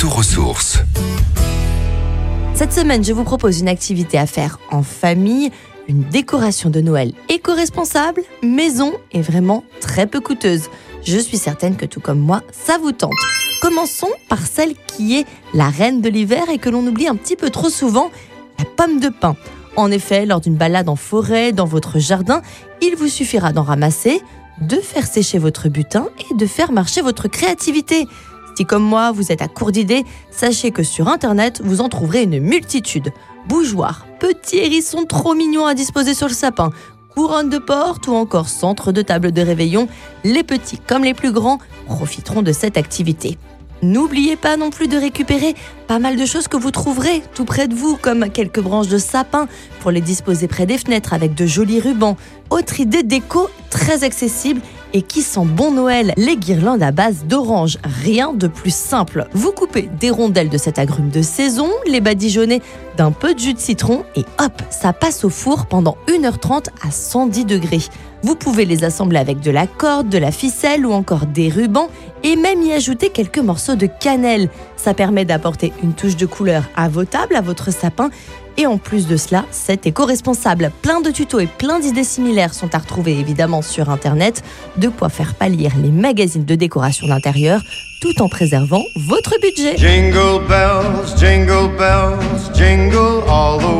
retour aux sources. Cette semaine, je vous propose une activité à faire en famille, une décoration de Noël éco-responsable, maison et vraiment très peu coûteuse. Je suis certaine que tout comme moi, ça vous tente. Commençons par celle qui est la reine de l'hiver et que l'on oublie un petit peu trop souvent, la pomme de pin. En effet, lors d'une balade en forêt, dans votre jardin, il vous suffira d'en ramasser, de faire sécher votre butin et de faire marcher votre créativité. Si comme moi, vous êtes à court d'idées, sachez que sur Internet, vous en trouverez une multitude. Bougeoirs, petits hérissons trop mignons à disposer sur le sapin, couronne de porte ou encore centre de table de réveillon, les petits comme les plus grands profiteront de cette activité. N'oubliez pas non plus de récupérer pas mal de choses que vous trouverez tout près de vous, comme quelques branches de sapin pour les disposer près des fenêtres avec de jolis rubans. Autre idée déco très accessible et qui sent bon Noël, les guirlandes à base d'orange. Rien de plus simple. Vous coupez des rondelles de cet agrume de saison, les badigeonnez d'un peu de jus de citron et hop, ça passe au four pendant 1h30 à 110 degrés. Vous pouvez les assembler avec de la corde, de la ficelle ou encore des rubans et même y ajouter quelques morceaux de cannelle. Ça permet d'apporter une touche de couleur à vos tables, à votre sapin et en plus de cela, c'est éco-responsable. Plein de tutos et plein d'idées similaires sont à retrouver évidemment sur Internet. De quoi faire pâlir les magazines de décoration d'intérieur tout en préservant votre budget. Jingle bells, jingle bells, jingle all